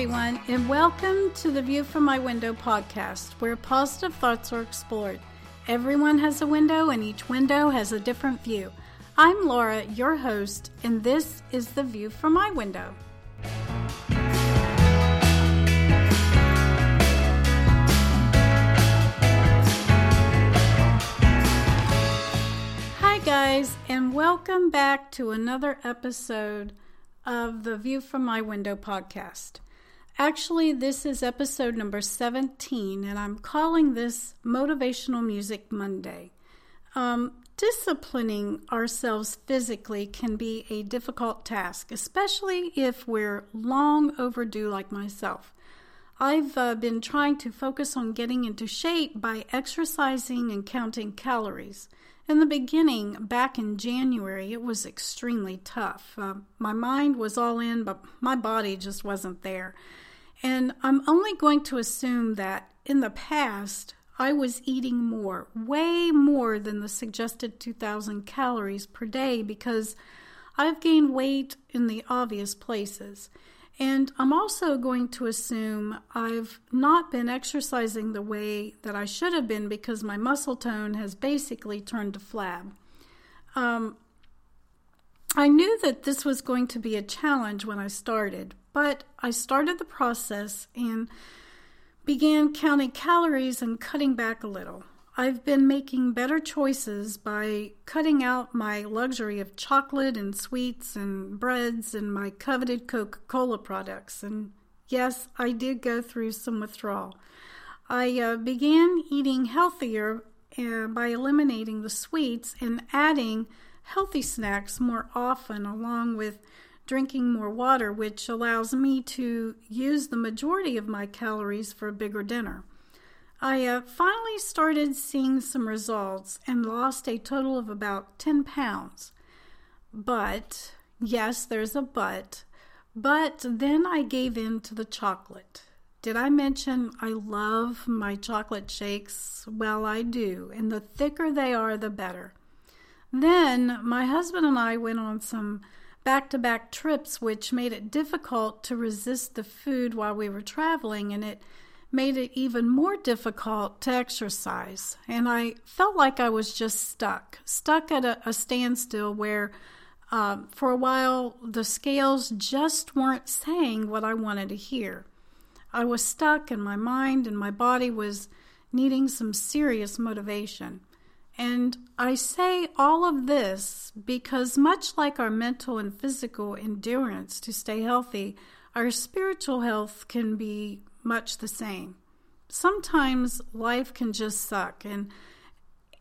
Everyone, and welcome to the View from My Window podcast, where positive thoughts are explored. Everyone has a window, and each window has a different view. I'm Laura, your host, and this is the View from My Window. Hi, guys, and welcome back to another episode of the View from My Window podcast. Actually, this is episode number 17, and I'm calling this Motivational Music Monday. Um, disciplining ourselves physically can be a difficult task, especially if we're long overdue, like myself. I've uh, been trying to focus on getting into shape by exercising and counting calories. In the beginning, back in January, it was extremely tough. Uh, my mind was all in, but my body just wasn't there. And I'm only going to assume that in the past, I was eating more, way more than the suggested 2,000 calories per day because I've gained weight in the obvious places. And I'm also going to assume I've not been exercising the way that I should have been because my muscle tone has basically turned to flab. Um, I knew that this was going to be a challenge when I started, but I started the process and began counting calories and cutting back a little. I've been making better choices by cutting out my luxury of chocolate and sweets and breads and my coveted Coca Cola products. And yes, I did go through some withdrawal. I uh, began eating healthier uh, by eliminating the sweets and adding healthy snacks more often, along with drinking more water, which allows me to use the majority of my calories for a bigger dinner. I uh, finally started seeing some results and lost a total of about 10 pounds. But, yes, there's a but, but then I gave in to the chocolate. Did I mention I love my chocolate shakes? Well, I do, and the thicker they are, the better. Then my husband and I went on some back to back trips, which made it difficult to resist the food while we were traveling, and it made it even more difficult to exercise. And I felt like I was just stuck, stuck at a, a standstill where uh, for a while the scales just weren't saying what I wanted to hear. I was stuck, and my mind and my body was needing some serious motivation. And I say all of this because, much like our mental and physical endurance to stay healthy, our spiritual health can be much the same. Sometimes life can just suck and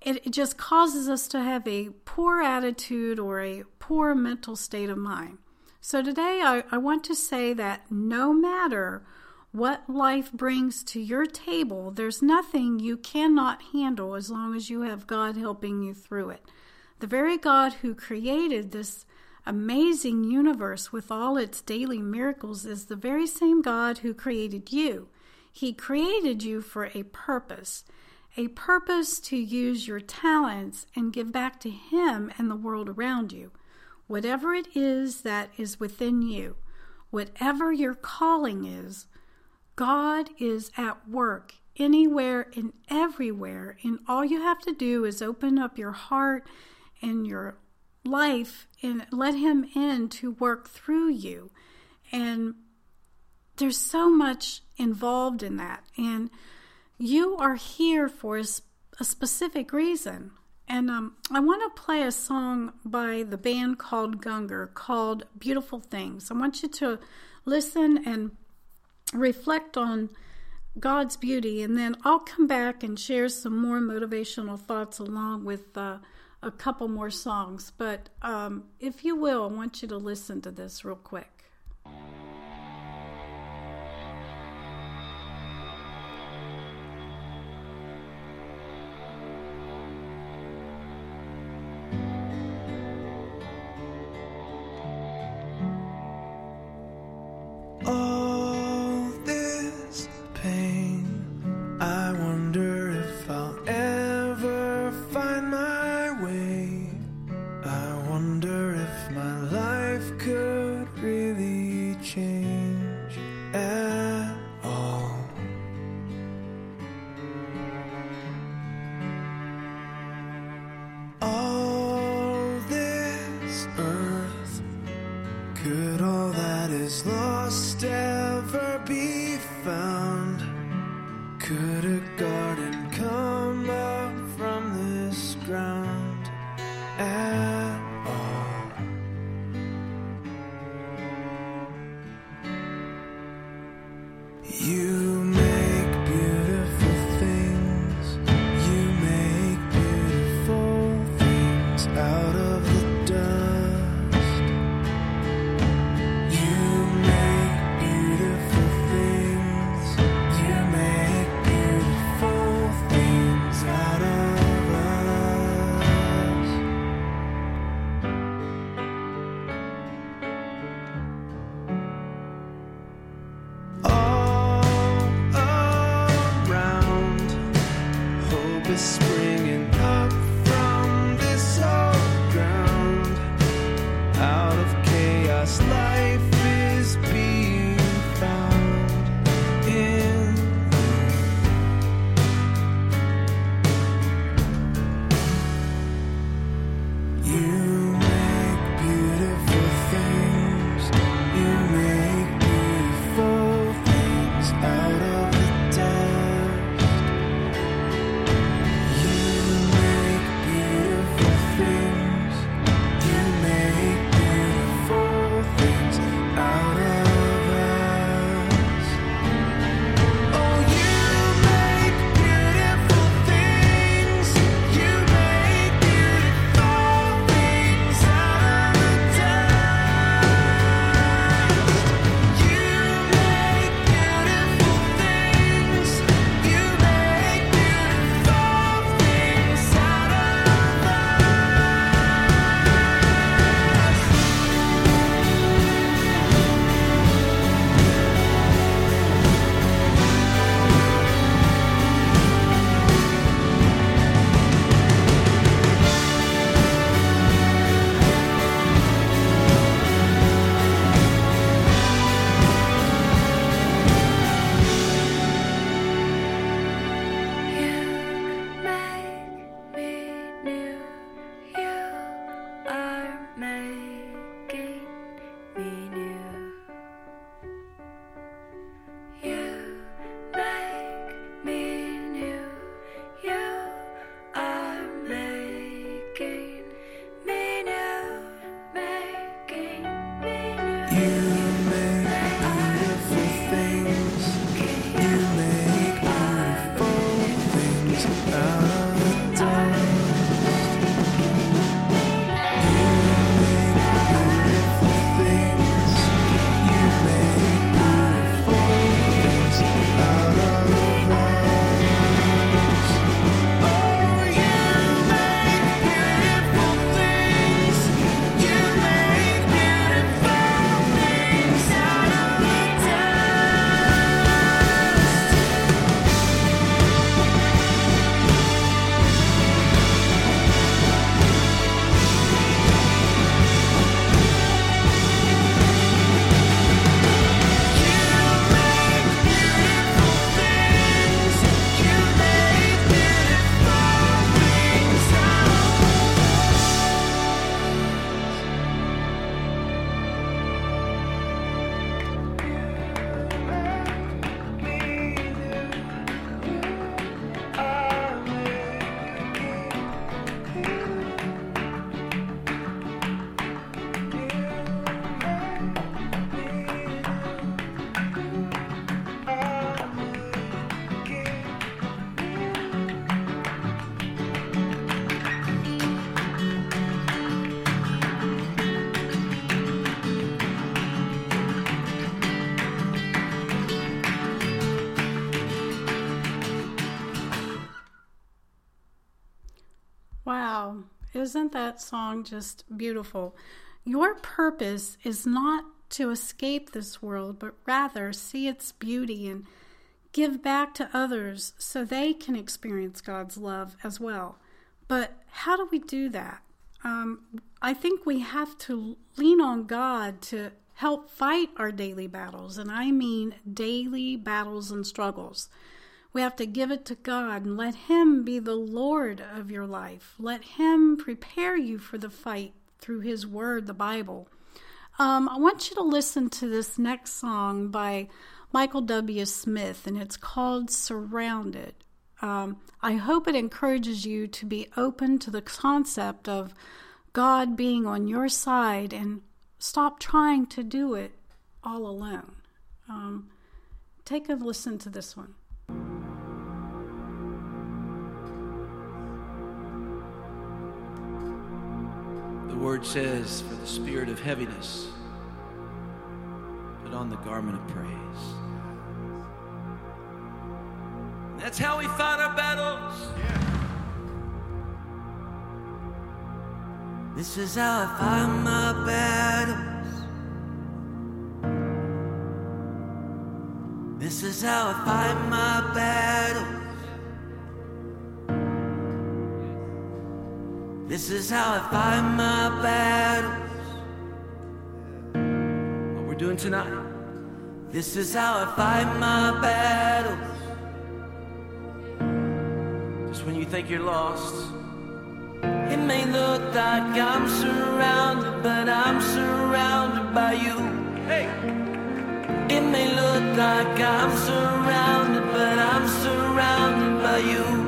it, just causes us to have a poor attitude or a poor mental state of mind. So today I, I want to say that no matter what life brings to your table, there's nothing you cannot handle as long as you have God helping you through it. The very God who created this amazing universe with all its daily miracles is the very same God who created you. He created you for a purpose, a purpose to use your talents and give back to Him and the world around you. Whatever it is that is within you, whatever your calling is, God is at work anywhere and everywhere, and all you have to do is open up your heart and your life and let Him in to work through you. And there's so much involved in that. And you are here for a, a specific reason. And um, I want to play a song by the band called Gungor called Beautiful Things. I want you to listen and reflect on God's beauty, and then I'll come back and share some more motivational thoughts along with uh, a couple more songs. But um, if you will, I want you to listen to this real quick. Could. Isn't that song just beautiful? Your purpose is not to escape this world, but rather see its beauty and give back to others so they can experience God's love as well. But how do we do that? Um, I think we have to lean on God to help fight our daily battles, and I mean daily battles and struggles. We have to give it to God and let Him be the Lord of your life. Let Him prepare you for the fight through His Word, the Bible. Um, I want you to listen to this next song by Michael W. Smith, and it's called Surrounded. Um, I hope it encourages you to be open to the concept of God being on your side and stop trying to do it all alone. Um, take a listen to this one. Word says, for the spirit of heaviness, put on the garment of praise. That's how we fight our battles. This is how I fight my battles. This is how I fight my battles. This is how I fight my battles. What we're doing tonight. This is how I fight my battles. Just when you think you're lost, it may look like I'm surrounded, but I'm surrounded by you. Hey! It may look like I'm surrounded, but I'm surrounded by you.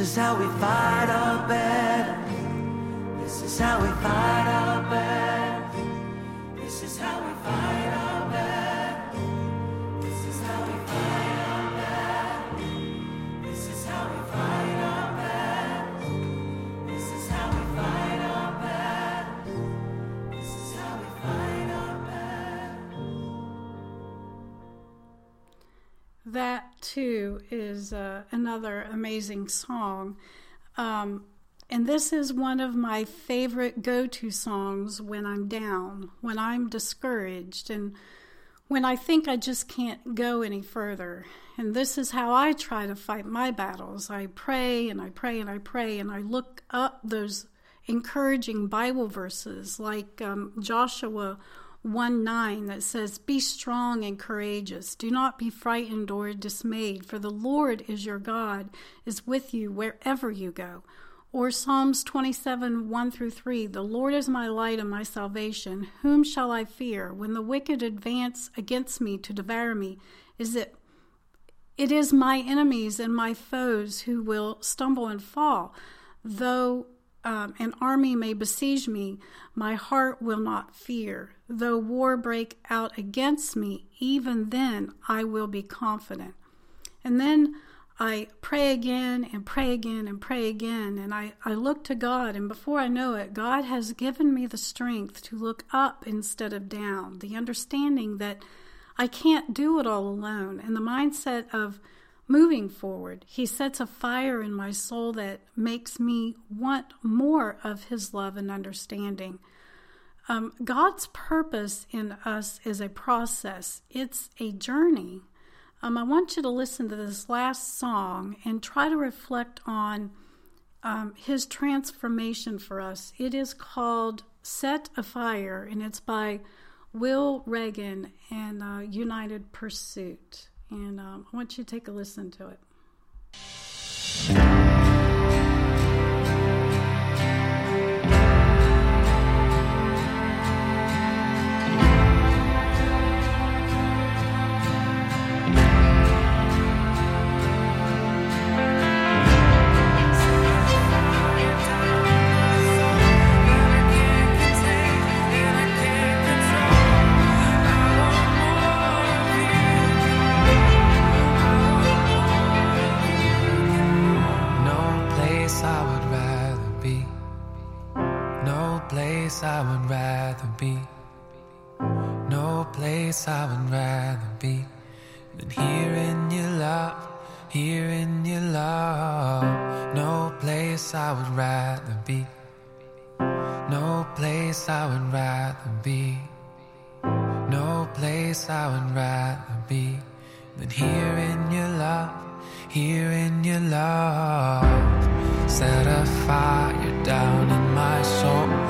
This is how we fight our battles. This is how we fight That too is uh, another amazing song. Um, and this is one of my favorite go to songs when I'm down, when I'm discouraged, and when I think I just can't go any further. And this is how I try to fight my battles. I pray and I pray and I pray, and I look up those encouraging Bible verses like um, Joshua 1 9 that says, Be strong and courageous. Do not be frightened or dismayed, for the Lord is your God, is with you wherever you go. Or Psalms 27 1 through 3 The Lord is my light and my salvation. Whom shall I fear? When the wicked advance against me to devour me, is it it is my enemies and my foes who will stumble and fall. Though um, an army may besiege me, my heart will not fear. Though war break out against me, even then I will be confident. And then I pray again and pray again and pray again, and I, I look to God, and before I know it, God has given me the strength to look up instead of down, the understanding that I can't do it all alone, and the mindset of moving forward. He sets a fire in my soul that makes me want more of His love and understanding. Um, God's purpose in us is a process, it's a journey. Um, I want you to listen to this last song and try to reflect on um, His transformation for us. It is called Set a Fire, and it's by Will Reagan and uh, United Pursuit and um, I want you to take a listen to it. place I would rather be. No place I would rather be than here in your love, here in your love. No place I would rather be. No place I would rather be. No place I would rather be than here in your love, here in your love. Set a fire down in my soul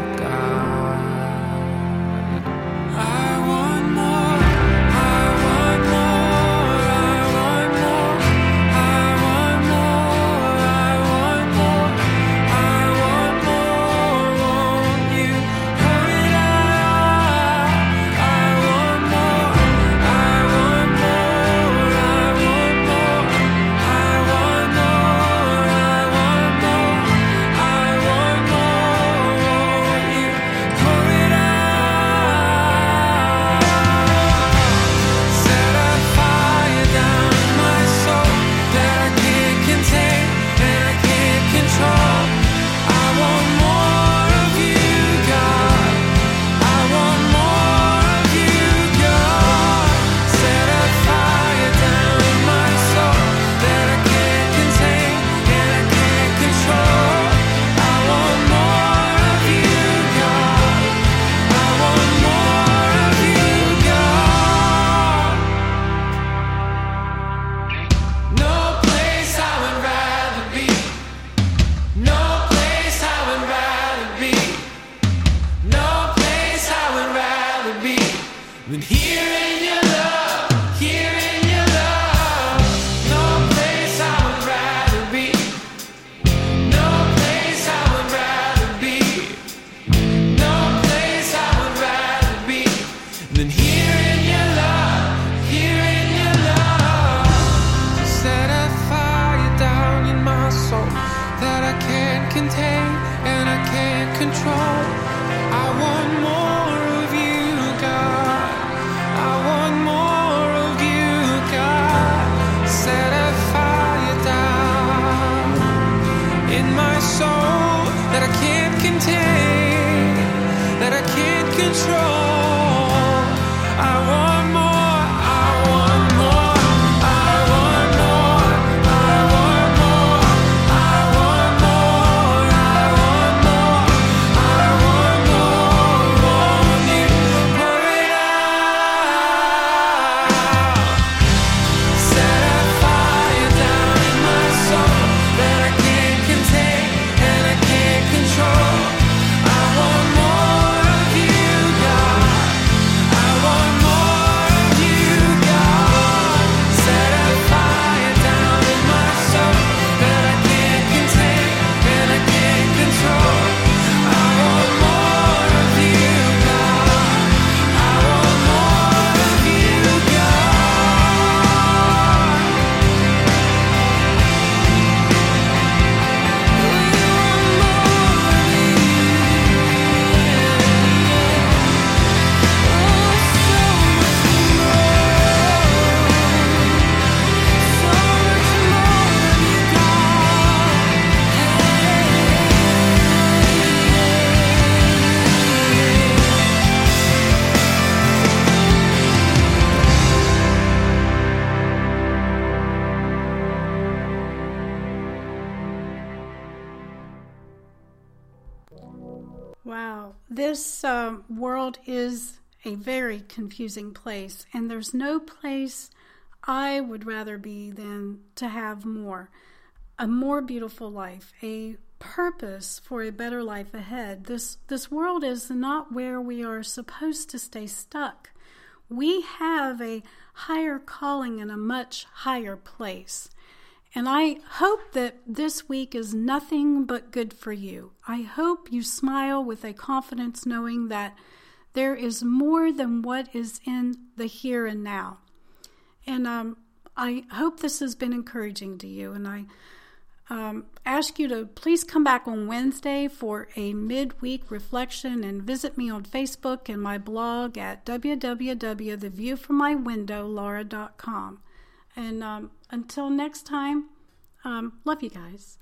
World is a very confusing place, and there's no place I would rather be than to have more a more beautiful life, a purpose for a better life ahead. This this world is not where we are supposed to stay stuck. We have a higher calling in a much higher place. And I hope that this week is nothing but good for you. I hope you smile with a confidence knowing that there is more than what is in the here and now. And um, I hope this has been encouraging to you. And I um, ask you to please come back on Wednesday for a midweek reflection and visit me on Facebook and my blog at www.theviewfrommywindowlaura.com. And um, until next time, um, love you guys.